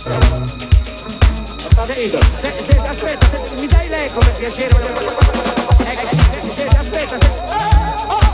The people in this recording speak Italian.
Aspetta, mi dai l'eco per piacere? Ecco, se, se, aspetta, se, oh, oh.